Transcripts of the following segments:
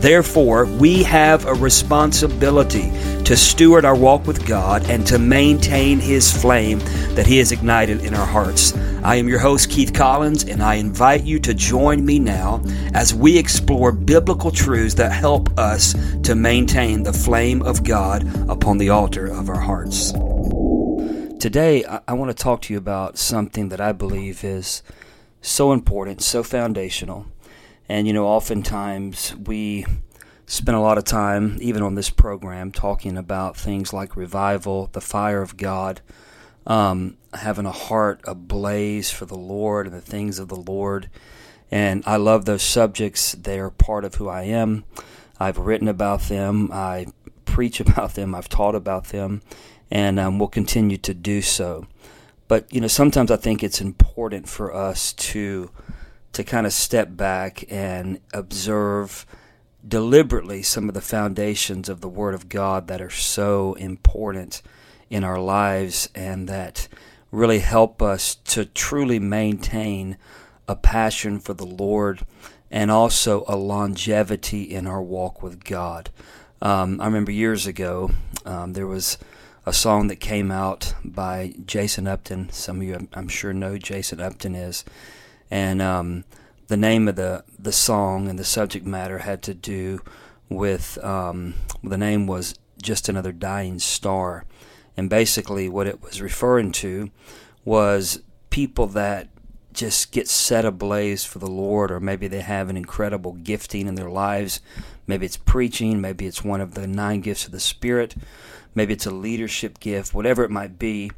Therefore, we have a responsibility to steward our walk with God and to maintain His flame that He has ignited in our hearts. I am your host, Keith Collins, and I invite you to join me now as we explore biblical truths that help us to maintain the flame of God upon the altar of our hearts. Today, I want to talk to you about something that I believe is so important, so foundational. And, you know, oftentimes we spend a lot of time, even on this program, talking about things like revival, the fire of God, um, having a heart ablaze for the Lord and the things of the Lord. And I love those subjects. They are part of who I am. I've written about them. I preach about them. I've taught about them. And um, will continue to do so. But, you know, sometimes I think it's important for us to to kind of step back and observe deliberately some of the foundations of the Word of God that are so important in our lives and that really help us to truly maintain a passion for the Lord and also a longevity in our walk with God. Um, I remember years ago um, there was a song that came out by Jason Upton. Some of you, I'm sure, know Jason Upton is, and um, the name of the the song and the subject matter had to do with um, the name was just another dying star, and basically what it was referring to was people that just get set ablaze for the Lord, or maybe they have an incredible gifting in their lives. Maybe it's preaching, maybe it's one of the nine gifts of the Spirit, maybe it's a leadership gift, whatever it might be,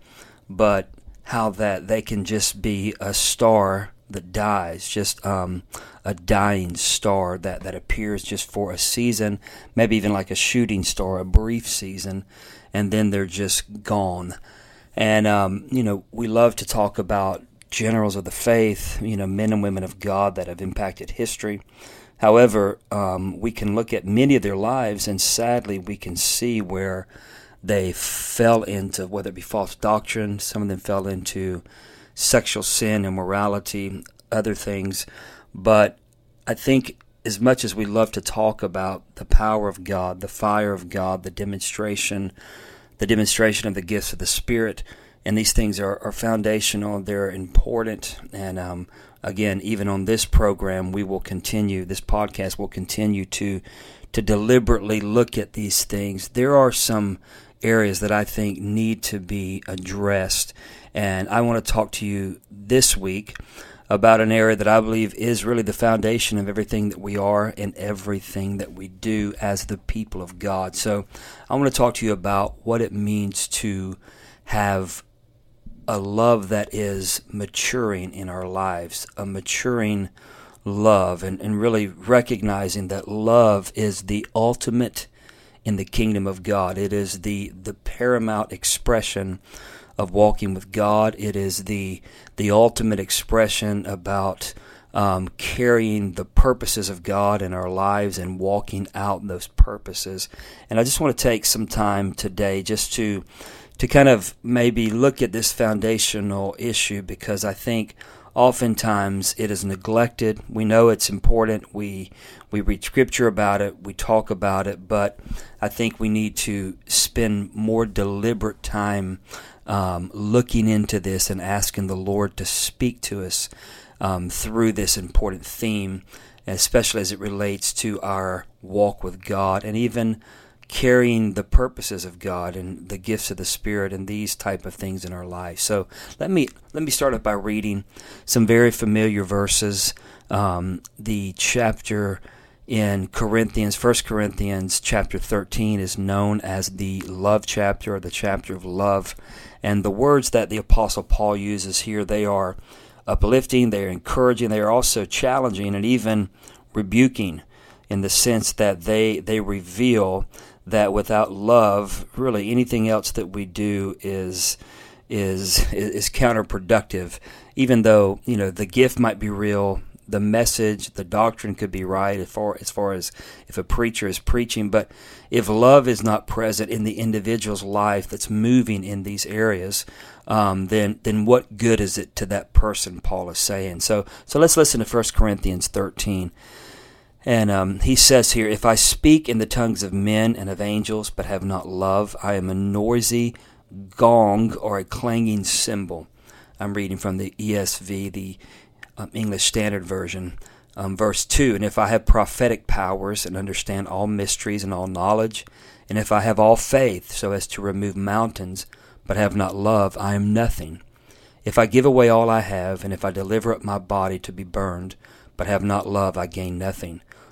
but how that they can just be a star that dies, just um, a dying star that, that appears just for a season, maybe even like a shooting star, a brief season, and then they're just gone. And, um, you know, we love to talk about generals of the faith, you know, men and women of God that have impacted history. However, um, we can look at many of their lives, and sadly, we can see where they fell into whether it be false doctrine, some of them fell into sexual sin, immorality, other things. But I think as much as we love to talk about the power of God, the fire of God, the demonstration, the demonstration of the gifts of the Spirit, and these things are, are foundational, they're important. And um, again, even on this program, we will continue, this podcast will continue to, to deliberately look at these things. There are some areas that I think need to be addressed and I want to talk to you this week about an area that I believe is really the foundation of everything that we are and everything that we do as the people of God. So I want to talk to you about what it means to have a love that is maturing in our lives, a maturing love, and, and really recognizing that love is the ultimate in the kingdom of God. It is the, the paramount expression of walking with God. It is the the ultimate expression about um, carrying the purposes of God in our lives and walking out those purposes. And I just want to take some time today just to to kind of maybe look at this foundational issue because I think oftentimes it is neglected. We know it's important. We we read scripture about it. We talk about it, but I think we need to spend more deliberate time um, looking into this and asking the Lord to speak to us um, through this important theme, especially as it relates to our walk with God and even carrying the purposes of God and the gifts of the Spirit and these type of things in our life. So let me let me start off by reading some very familiar verses. Um, the chapter in Corinthians, First Corinthians chapter 13 is known as the love chapter or the chapter of love. And the words that the apostle Paul uses here, they are uplifting, they are encouraging, they are also challenging and even rebuking in the sense that they they reveal that without love, really anything else that we do is is is counterproductive. Even though you know the gift might be real, the message, the doctrine could be right as far as far as if a preacher is preaching, but if love is not present in the individual's life that's moving in these areas, um, then then what good is it to that person? Paul is saying. So so let's listen to 1 Corinthians thirteen. And um, he says here, If I speak in the tongues of men and of angels, but have not love, I am a noisy gong or a clanging cymbal. I'm reading from the ESV, the um, English Standard Version. Um, verse 2 And if I have prophetic powers and understand all mysteries and all knowledge, and if I have all faith so as to remove mountains, but have not love, I am nothing. If I give away all I have, and if I deliver up my body to be burned, but have not love, I gain nothing.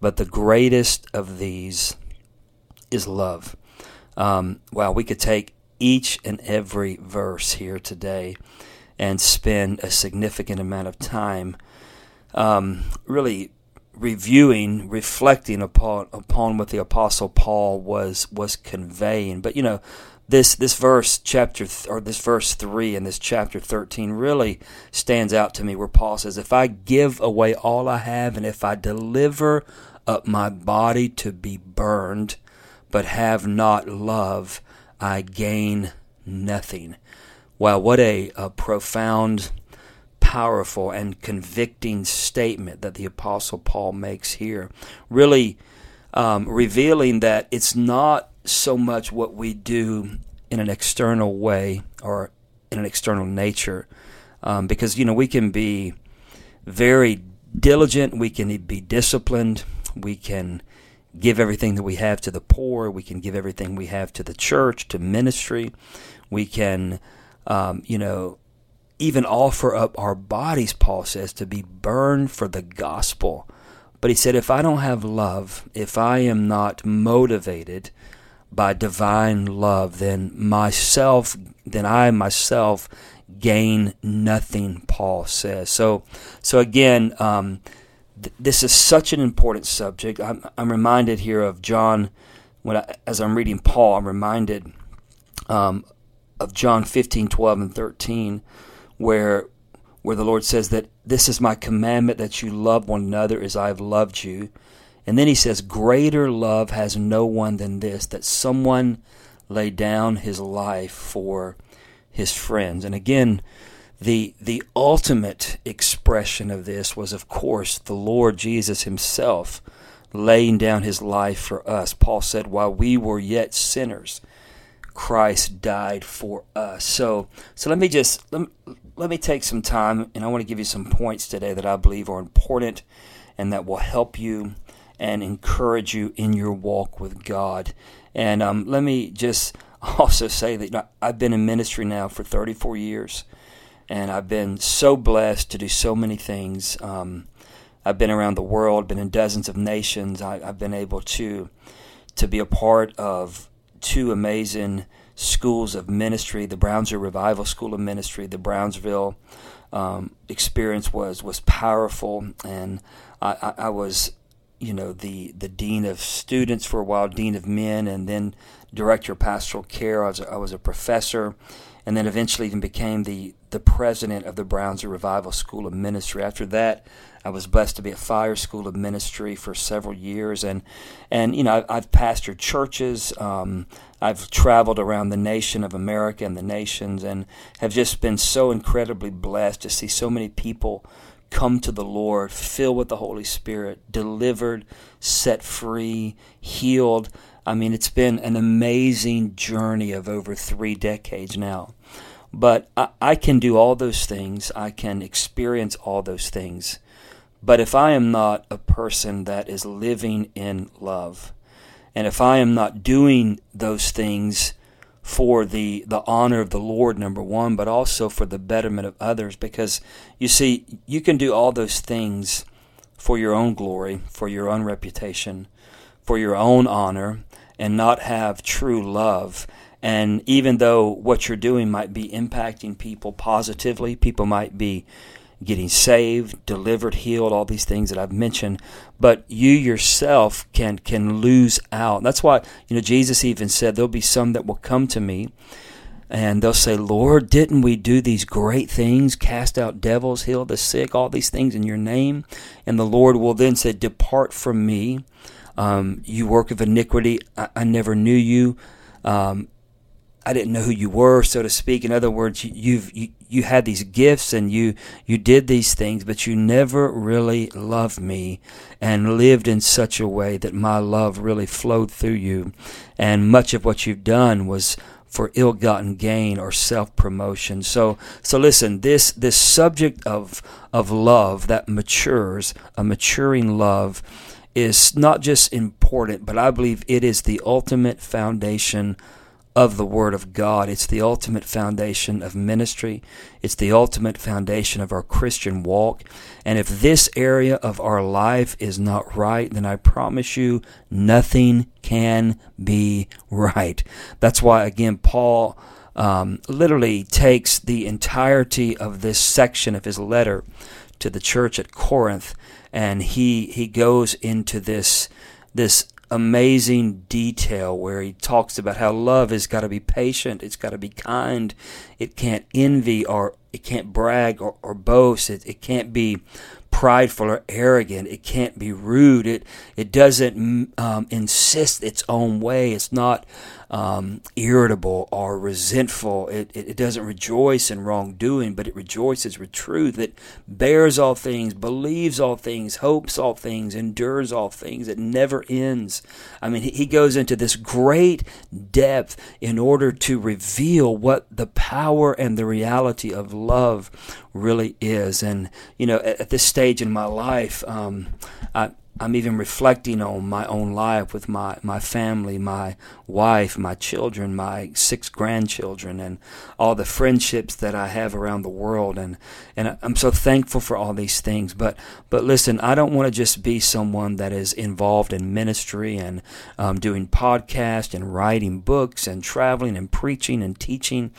but the greatest of these is love. Um, wow, we could take each and every verse here today and spend a significant amount of time um, really reviewing, reflecting upon upon what the apostle Paul was was conveying. But you know, this this verse chapter th- or this verse 3 in this chapter 13 really stands out to me where Paul says if I give away all I have and if I deliver up my body to be burned but have not love, I gain nothing. Wow, what a, a profound, powerful, and convicting statement that the Apostle Paul makes here. Really um, revealing that it's not so much what we do in an external way or in an external nature. Um, because, you know, we can be very diligent, we can be disciplined, we can give everything that we have to the poor. We can give everything we have to the church, to ministry. We can, um, you know, even offer up our bodies, Paul says, to be burned for the gospel. But he said, if I don't have love, if I am not motivated by divine love, then myself, then I myself gain nothing, Paul says. So, so again, um, this is such an important subject. I'm, I'm reminded here of John, when I, as I'm reading Paul, I'm reminded um, of John 15, 12, and 13, where where the Lord says that this is my commandment that you love one another as I have loved you. And then he says, Greater love has no one than this, that someone lay down his life for his friends. And again, the the ultimate expression of this was of course the Lord Jesus himself laying down his life for us. Paul said while we were yet sinners Christ died for us. So so let me just let let me take some time and I want to give you some points today that I believe are important and that will help you and encourage you in your walk with God. And um, let me just also say that you know, I've been in ministry now for 34 years and I've been so blessed to do so many things. Um, I've been around the world, been in dozens of nations. I, have been able to to be a part of two amazing schools of ministry. The Brownsville Revival School of Ministry, the Brownsville um, experience was was powerful, and I, I, I, was, you know, the the dean of students for a while, dean of men, and then director of pastoral care. I was a, I was a professor, and then eventually even became the the president of the Brownsville Revival School of Ministry. After that, I was blessed to be at Fire School of Ministry for several years, and and you know I, have pastored churches. Um, I've traveled around the nation of America and the nations, and have just been so incredibly blessed to see so many people come to the Lord, filled with the Holy Spirit, delivered, set free, healed. I mean, it's been an amazing journey of over three decades now. But I, I can do all those things. I can experience all those things. But if I am not a person that is living in love, and if I am not doing those things for the, the honor of the Lord, number one, but also for the betterment of others, because you see, you can do all those things for your own glory, for your own reputation, for your own honor, and not have true love. And even though what you're doing might be impacting people positively, people might be getting saved, delivered, healed, all these things that I've mentioned, but you yourself can can lose out. That's why, you know, Jesus even said there'll be some that will come to me and they'll say, "Lord, didn't we do these great things, cast out devils, heal the sick, all these things in your name?" And the Lord will then say, "Depart from me, um, you work of iniquity. I, I never knew you." Um, I didn't know who you were, so to speak. In other words, you've you, you had these gifts and you you did these things, but you never really loved me and lived in such a way that my love really flowed through you. And much of what you've done was for ill-gotten gain or self-promotion. So so listen, this this subject of of love that matures, a maturing love is not just important, but I believe it is the ultimate foundation of the Word of God. It's the ultimate foundation of ministry. It's the ultimate foundation of our Christian walk. And if this area of our life is not right, then I promise you nothing can be right. That's why, again, Paul um, literally takes the entirety of this section of his letter to the church at Corinth and he, he goes into this, this amazing detail where he talks about how love has got to be patient, it's got to be kind, it can't envy or it can't brag or, or boast, it, it can't be prideful or arrogant, it can't be rude, it, it doesn't um, insist its own way, it's not um, irritable or resentful. It, it, it, doesn't rejoice in wrongdoing, but it rejoices with truth. It bears all things, believes all things, hopes all things, endures all things. It never ends. I mean, he, he goes into this great depth in order to reveal what the power and the reality of love really is. And, you know, at, at this stage in my life, um, I, I'm even reflecting on my own life with my, my family, my wife, my children, my six grandchildren, and all the friendships that I have around the world. And, and I'm so thankful for all these things. But, but listen, I don't want to just be someone that is involved in ministry and um, doing podcasts and writing books and traveling and preaching and teaching.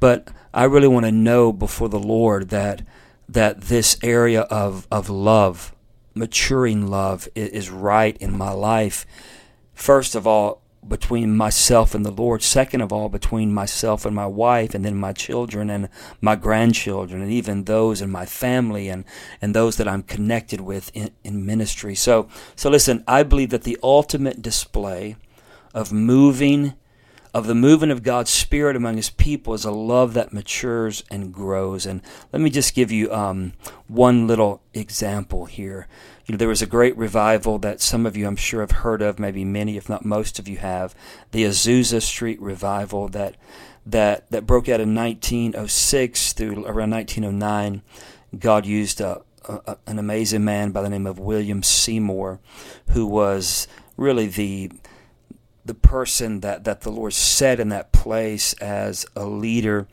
But I really want to know before the Lord that, that this area of, of love, maturing love is right in my life. First of all, between myself and the Lord. Second of all, between myself and my wife, and then my children and my grandchildren, and even those in my family and, and those that I'm connected with in, in ministry. So, so listen, I believe that the ultimate display of moving of the movement of God's Spirit among His people is a love that matures and grows. And let me just give you um, one little example here. You know, there was a great revival that some of you, I'm sure, have heard of. Maybe many, if not most of you, have the Azusa Street revival that that that broke out in 1906 through around 1909. God used a, a, an amazing man by the name of William Seymour, who was really the the person that, that the Lord set in that place as a leader.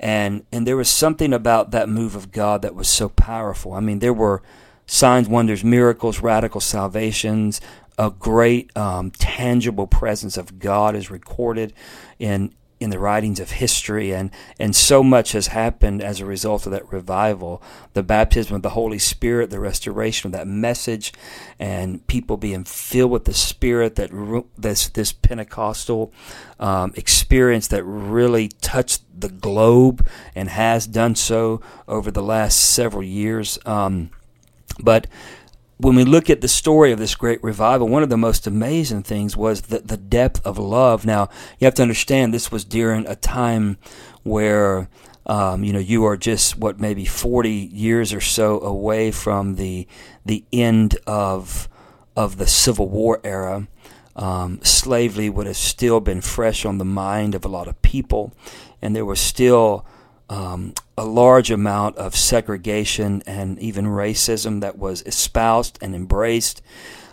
And, and there was something about that move of God that was so powerful. I mean, there were signs, wonders, miracles, radical salvations, a great um, tangible presence of God is recorded in in the writings of history, and, and so much has happened as a result of that revival. The baptism of the Holy Spirit, the restoration of that message, and people being filled with the Spirit. That this this Pentecostal um, experience that really touched the globe and has done so over the last several years. Um, but when we look at the story of this great revival, one of the most amazing things was the, the depth of love. Now, you have to understand this was during a time where, um, you know, you are just, what, maybe 40 years or so away from the, the end of, of the Civil War era. Um, slavery would have still been fresh on the mind of a lot of people, and there was still um, a large amount of segregation and even racism that was espoused and embraced.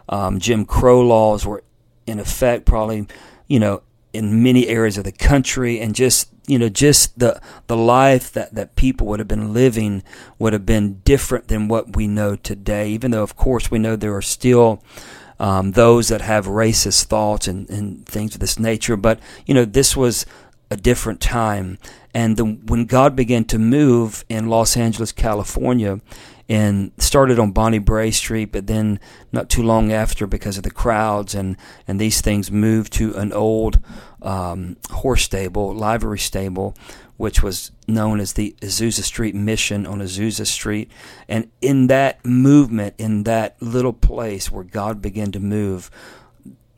Um, Jim Crow laws were in effect, probably, you know, in many areas of the country, and just you know, just the the life that that people would have been living would have been different than what we know today. Even though, of course, we know there are still um, those that have racist thoughts and, and things of this nature, but you know, this was a different time. And the, when God began to move in Los Angeles, California, and started on Bonnie Brae Street, but then not too long after, because of the crowds and, and these things, moved to an old um, horse stable, livery stable, which was known as the Azusa Street Mission on Azusa Street. And in that movement, in that little place where God began to move,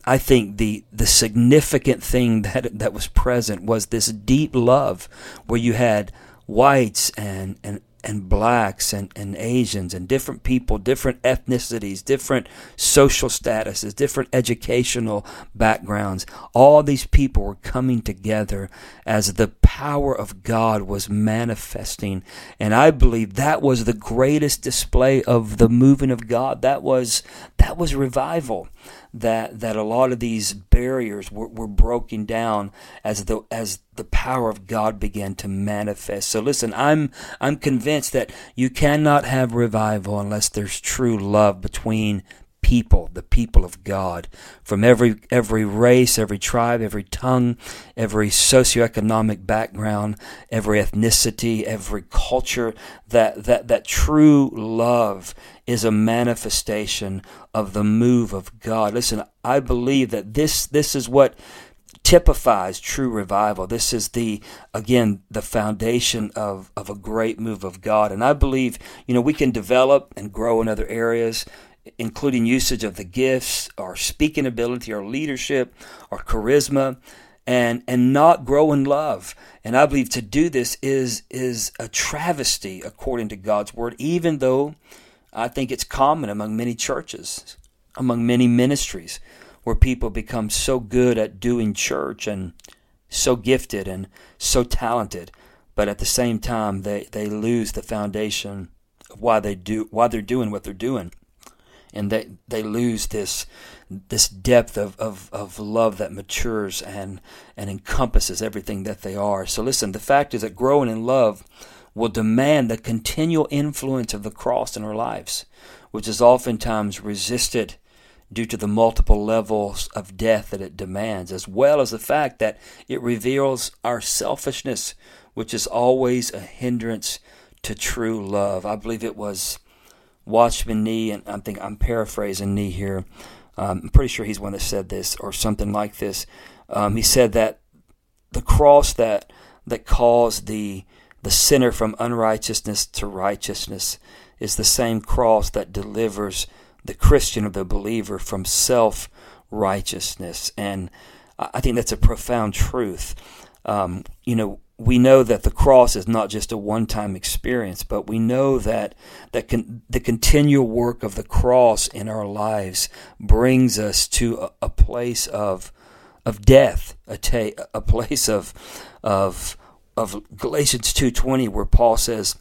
I think the the significant thing that that was present was this deep love, where you had whites and and and blacks and, and Asians and different people, different ethnicities, different social statuses, different educational backgrounds. All these people were coming together as the power of God was manifesting. And I believe that was the greatest display of the moving of God. That was that was revival that that a lot of these barriers were, were broken down as the as the power of God began to manifest. So listen, I'm I'm convinced that you cannot have revival unless there's true love between people, the people of God, from every every race, every tribe, every tongue, every socioeconomic background, every ethnicity, every culture, that that that true love is a manifestation of the move of God. Listen, I believe that this this is what typifies true revival. This is the again the foundation of of a great move of God. And I believe, you know, we can develop and grow in other areas including usage of the gifts, our speaking ability, our leadership, our charisma, and and not grow in love. And I believe to do this is is a travesty according to God's word, even though I think it's common among many churches, among many ministries, where people become so good at doing church and so gifted and so talented, but at the same time they, they lose the foundation of why they do why they're doing what they're doing and they they lose this this depth of, of, of love that matures and and encompasses everything that they are. So listen, the fact is that growing in love will demand the continual influence of the cross in our lives, which is oftentimes resisted due to the multiple levels of death that it demands, as well as the fact that it reveals our selfishness, which is always a hindrance to true love. I believe it was Watchman Nee, and I think I'm paraphrasing Nee here. Um, I'm pretty sure he's one that said this or something like this. Um, he said that the cross that that calls the the sinner from unrighteousness to righteousness is the same cross that delivers the Christian or the believer from self righteousness. And I think that's a profound truth. Um, you know, we know that the cross is not just a one-time experience, but we know that that con- the continual work of the cross in our lives brings us to a, a place of of death, a, ta- a place of of of Galatians two twenty, where Paul says,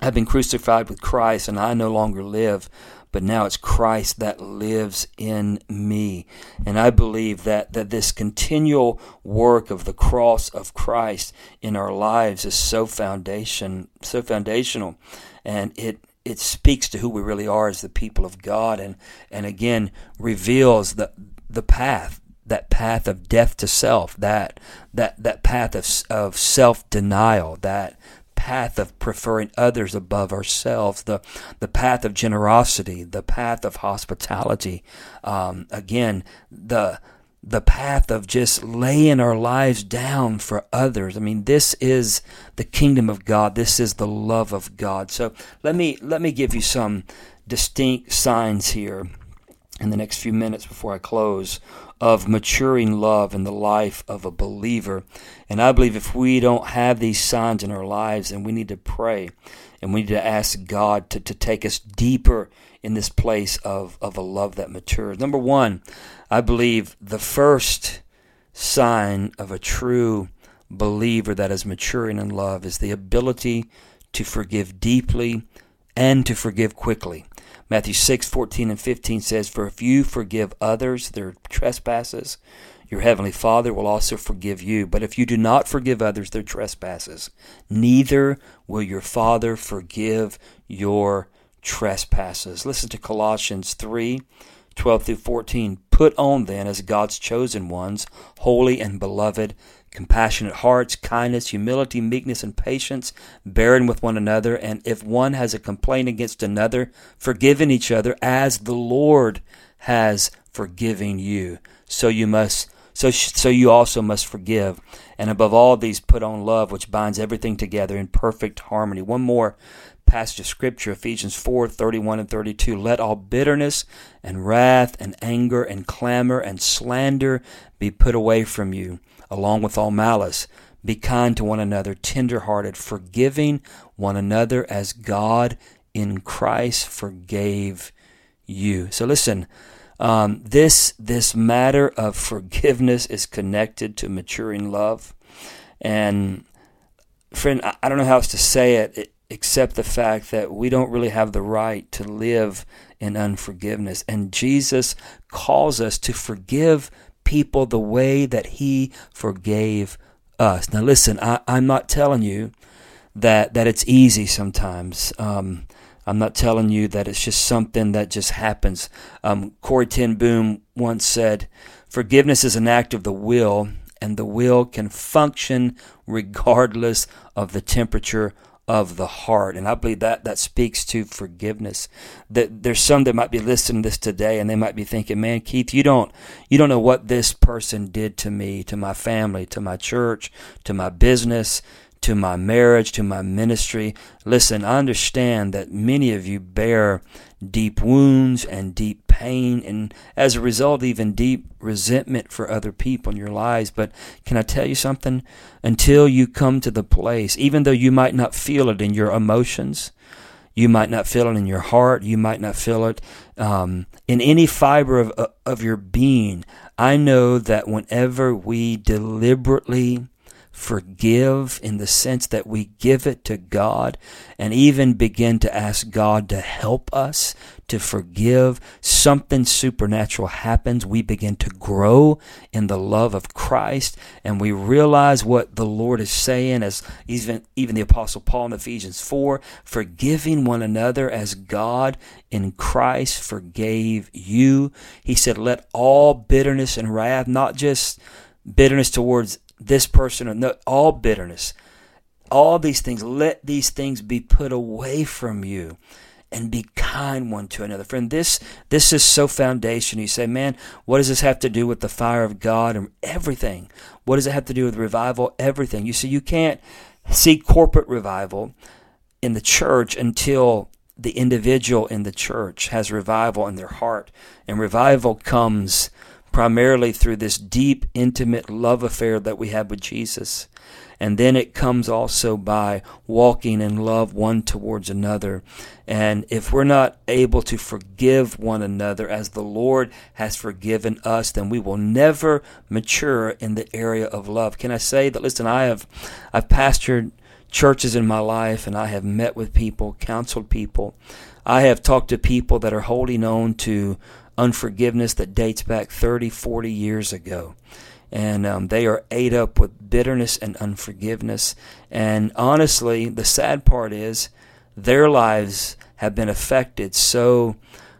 "I've been crucified with Christ, and I no longer live." But now it's Christ that lives in me. And I believe that, that this continual work of the cross of Christ in our lives is so foundation so foundational and it it speaks to who we really are as the people of God and and again reveals the the path that path of death to self, that that that path of of self denial, that path of preferring others above ourselves, the the path of generosity, the path of hospitality. Um, again, the the path of just laying our lives down for others. I mean, this is the kingdom of God. This is the love of God. So let me let me give you some distinct signs here in the next few minutes before I close of maturing love in the life of a believer. And I believe if we don't have these signs in our lives, then we need to pray and we need to ask God to, to take us deeper in this place of, of a love that matures. Number one, I believe the first sign of a true believer that is maturing in love is the ability to forgive deeply and to forgive quickly. Matthew 6, 14 and 15 says, For if you forgive others their trespasses, your heavenly Father will also forgive you. But if you do not forgive others their trespasses, neither will your Father forgive your trespasses. Listen to Colossians 3, 12 through 14. Put on then as God's chosen ones, holy and beloved, compassionate hearts, kindness, humility, meekness, and patience, bearing with one another, and if one has a complaint against another, forgiving each other as the Lord has forgiven you. So you must so so you also must forgive. And above all these put on love which binds everything together in perfect harmony. One more passage of scripture, Ephesians 4 31 and 32. Let all bitterness and wrath and anger and clamor and slander be put away from you along with all malice. Be kind to one another, tender hearted, forgiving one another as God in Christ forgave you. So listen, um, this this matter of forgiveness is connected to maturing love, and friend, I, I don't know how else to say it except the fact that we don't really have the right to live in unforgiveness, and Jesus calls us to forgive people the way that He forgave us. Now, listen, I, am not telling you that that it's easy sometimes. Um, I'm not telling you that it's just something that just happens. Um, Corrie ten Boom once said, "Forgiveness is an act of the will, and the will can function regardless of the temperature of the heart. And I believe that that speaks to forgiveness. That there's some that might be listening to this today and they might be thinking, Man, Keith, you don't you don't know what this person did to me, to my family, to my church, to my business, to my marriage, to my ministry. Listen, I understand that many of you bear deep wounds and deep pain, and as a result, even deep resentment for other people in your lives. But can I tell you something? Until you come to the place, even though you might not feel it in your emotions, you might not feel it in your heart, you might not feel it um, in any fiber of, of your being. I know that whenever we deliberately forgive in the sense that we give it to God and even begin to ask God to help us to forgive, something supernatural happens. We begin to grow in the love of Christ and we realize what the Lord is saying as even, even the apostle Paul in Ephesians 4, forgiving one another as God in Christ forgave you. He said, let all bitterness and wrath, not just bitterness towards this person or no, all bitterness, all these things, let these things be put away from you and be kind one to another. Friend, this this is so foundational. You say, man, what does this have to do with the fire of God and everything? What does it have to do with revival? Everything. You see, you can't see corporate revival in the church until the individual in the church has revival in their heart. And revival comes primarily through this deep, intimate love affair that we have with Jesus. And then it comes also by walking in love one towards another. And if we're not able to forgive one another as the Lord has forgiven us, then we will never mature in the area of love. Can I say that, listen, I have, I've pastored churches in my life and I have met with people, counseled people. I have talked to people that are holding on to unforgiveness that dates back 30, 40 years ago. And um, they are ate up with bitterness and unforgiveness. And honestly, the sad part is their lives have been affected so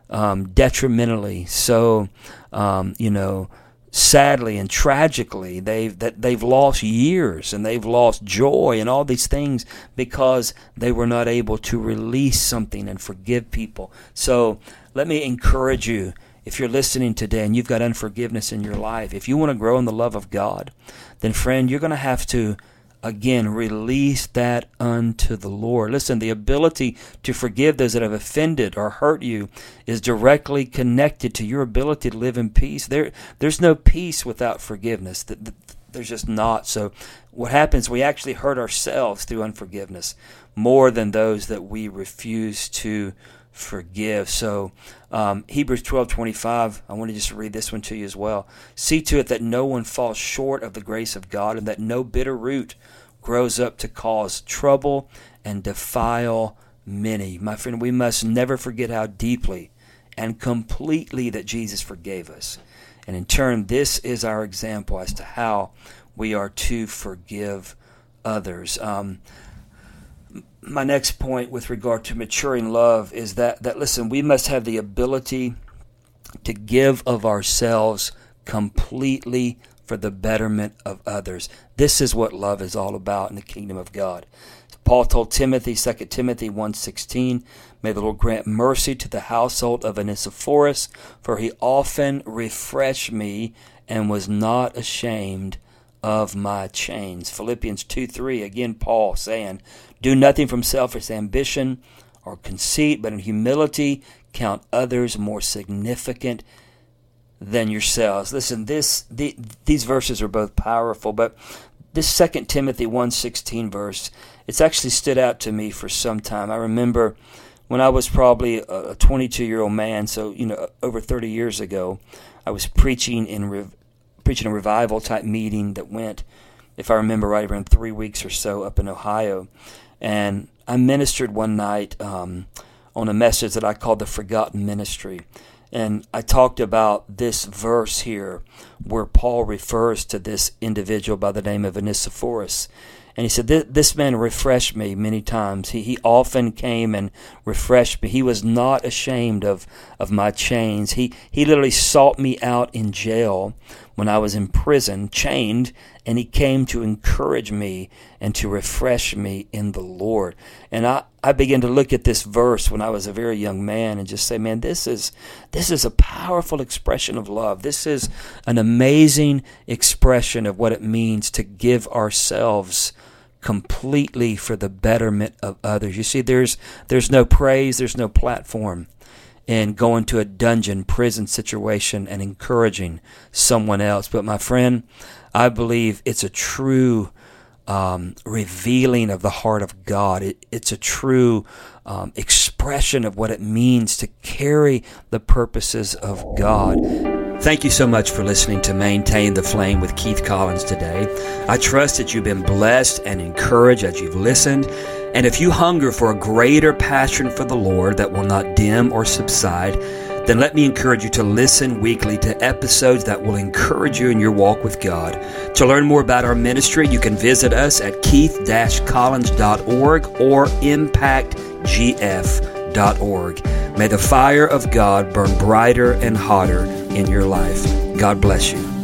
um, detrimentally, so, um, you know, sadly and tragically they've that they've lost years and they've lost joy and all these things because they were not able to release something and forgive people so let me encourage you if you're listening today and you've got unforgiveness in your life if you want to grow in the love of god then friend you're going to have to again release that unto the Lord. Listen, the ability to forgive those that have offended or hurt you is directly connected to your ability to live in peace. There there's no peace without forgiveness. There's just not. So what happens we actually hurt ourselves through unforgiveness more than those that we refuse to forgive. So um, Hebrews twelve twenty five. I want to just read this one to you as well. See to it that no one falls short of the grace of God, and that no bitter root grows up to cause trouble and defile many. My friend, we must never forget how deeply and completely that Jesus forgave us. And in turn, this is our example as to how we are to forgive others. Um, my next point with regard to maturing love is that, that listen, we must have the ability to give of ourselves completely for the betterment of others. This is what love is all about in the kingdom of God. Paul told Timothy, 2 Timothy 1.16, May the Lord grant mercy to the household of Onesiphorus, for he often refreshed me and was not ashamed of my chains. Philippians 2 3, again, Paul saying, Do nothing from selfish ambition or conceit, but in humility count others more significant than yourselves. Listen, this the, these verses are both powerful, but this Second Timothy 1:16 verse, it's actually stood out to me for some time. I remember when I was probably a 22 year old man, so you know over 30 years ago, I was preaching in preaching a revival type meeting that went, if I remember right, around three weeks or so up in Ohio. And I ministered one night um, on a message that I called the Forgotten Ministry. And I talked about this verse here where Paul refers to this individual by the name of Onesiphorus. And he said, This man refreshed me many times. He, he often came and refreshed me. He was not ashamed of, of my chains. He, he literally sought me out in jail when I was in prison, chained, and he came to encourage me and to refresh me in the Lord. And I, I began to look at this verse when I was a very young man and just say, man, this is this is a powerful expression of love. This is an amazing expression of what it means to give ourselves completely for the betterment of others. You see, there's there's no praise, there's no platform in going to a dungeon, prison situation and encouraging someone else. But my friend, I believe it's a true um, revealing of the heart of God. It, it's a true um, expression of what it means to carry the purposes of God. Thank you so much for listening to Maintain the Flame with Keith Collins today. I trust that you've been blessed and encouraged as you've listened. And if you hunger for a greater passion for the Lord that will not dim or subside, then let me encourage you to listen weekly to episodes that will encourage you in your walk with God. To learn more about our ministry, you can visit us at keith-collins.org or impactgf.org. May the fire of God burn brighter and hotter in your life. God bless you.